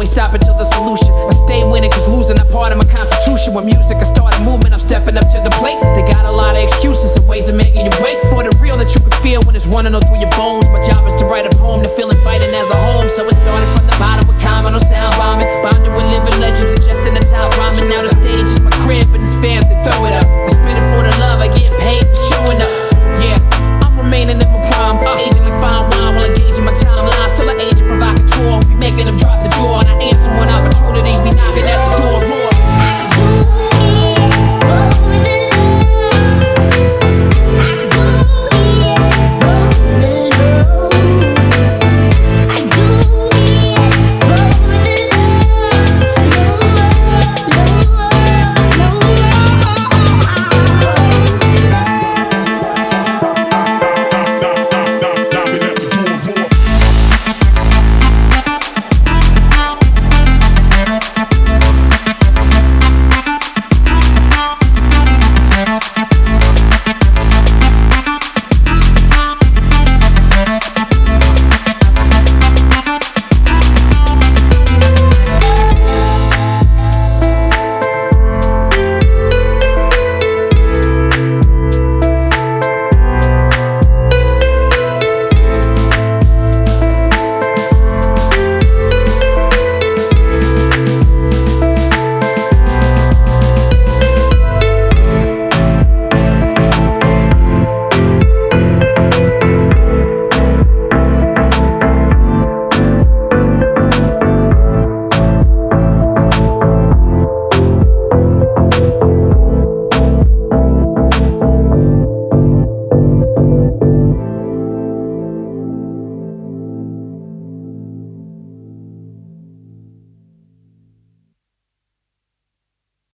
won't stop until the solution. I stay winning, cause losing a part of my constitution. With music, I start a movement, I'm stepping up to the plate. They got a lot of excuses and ways of making you wait for the real that you can feel when it's running all through your bones. My job is to write a poem to feel inviting as a home. So it started from the bottom with Common on Soundbombing, bonding with living legends, suggesting the top rhyming.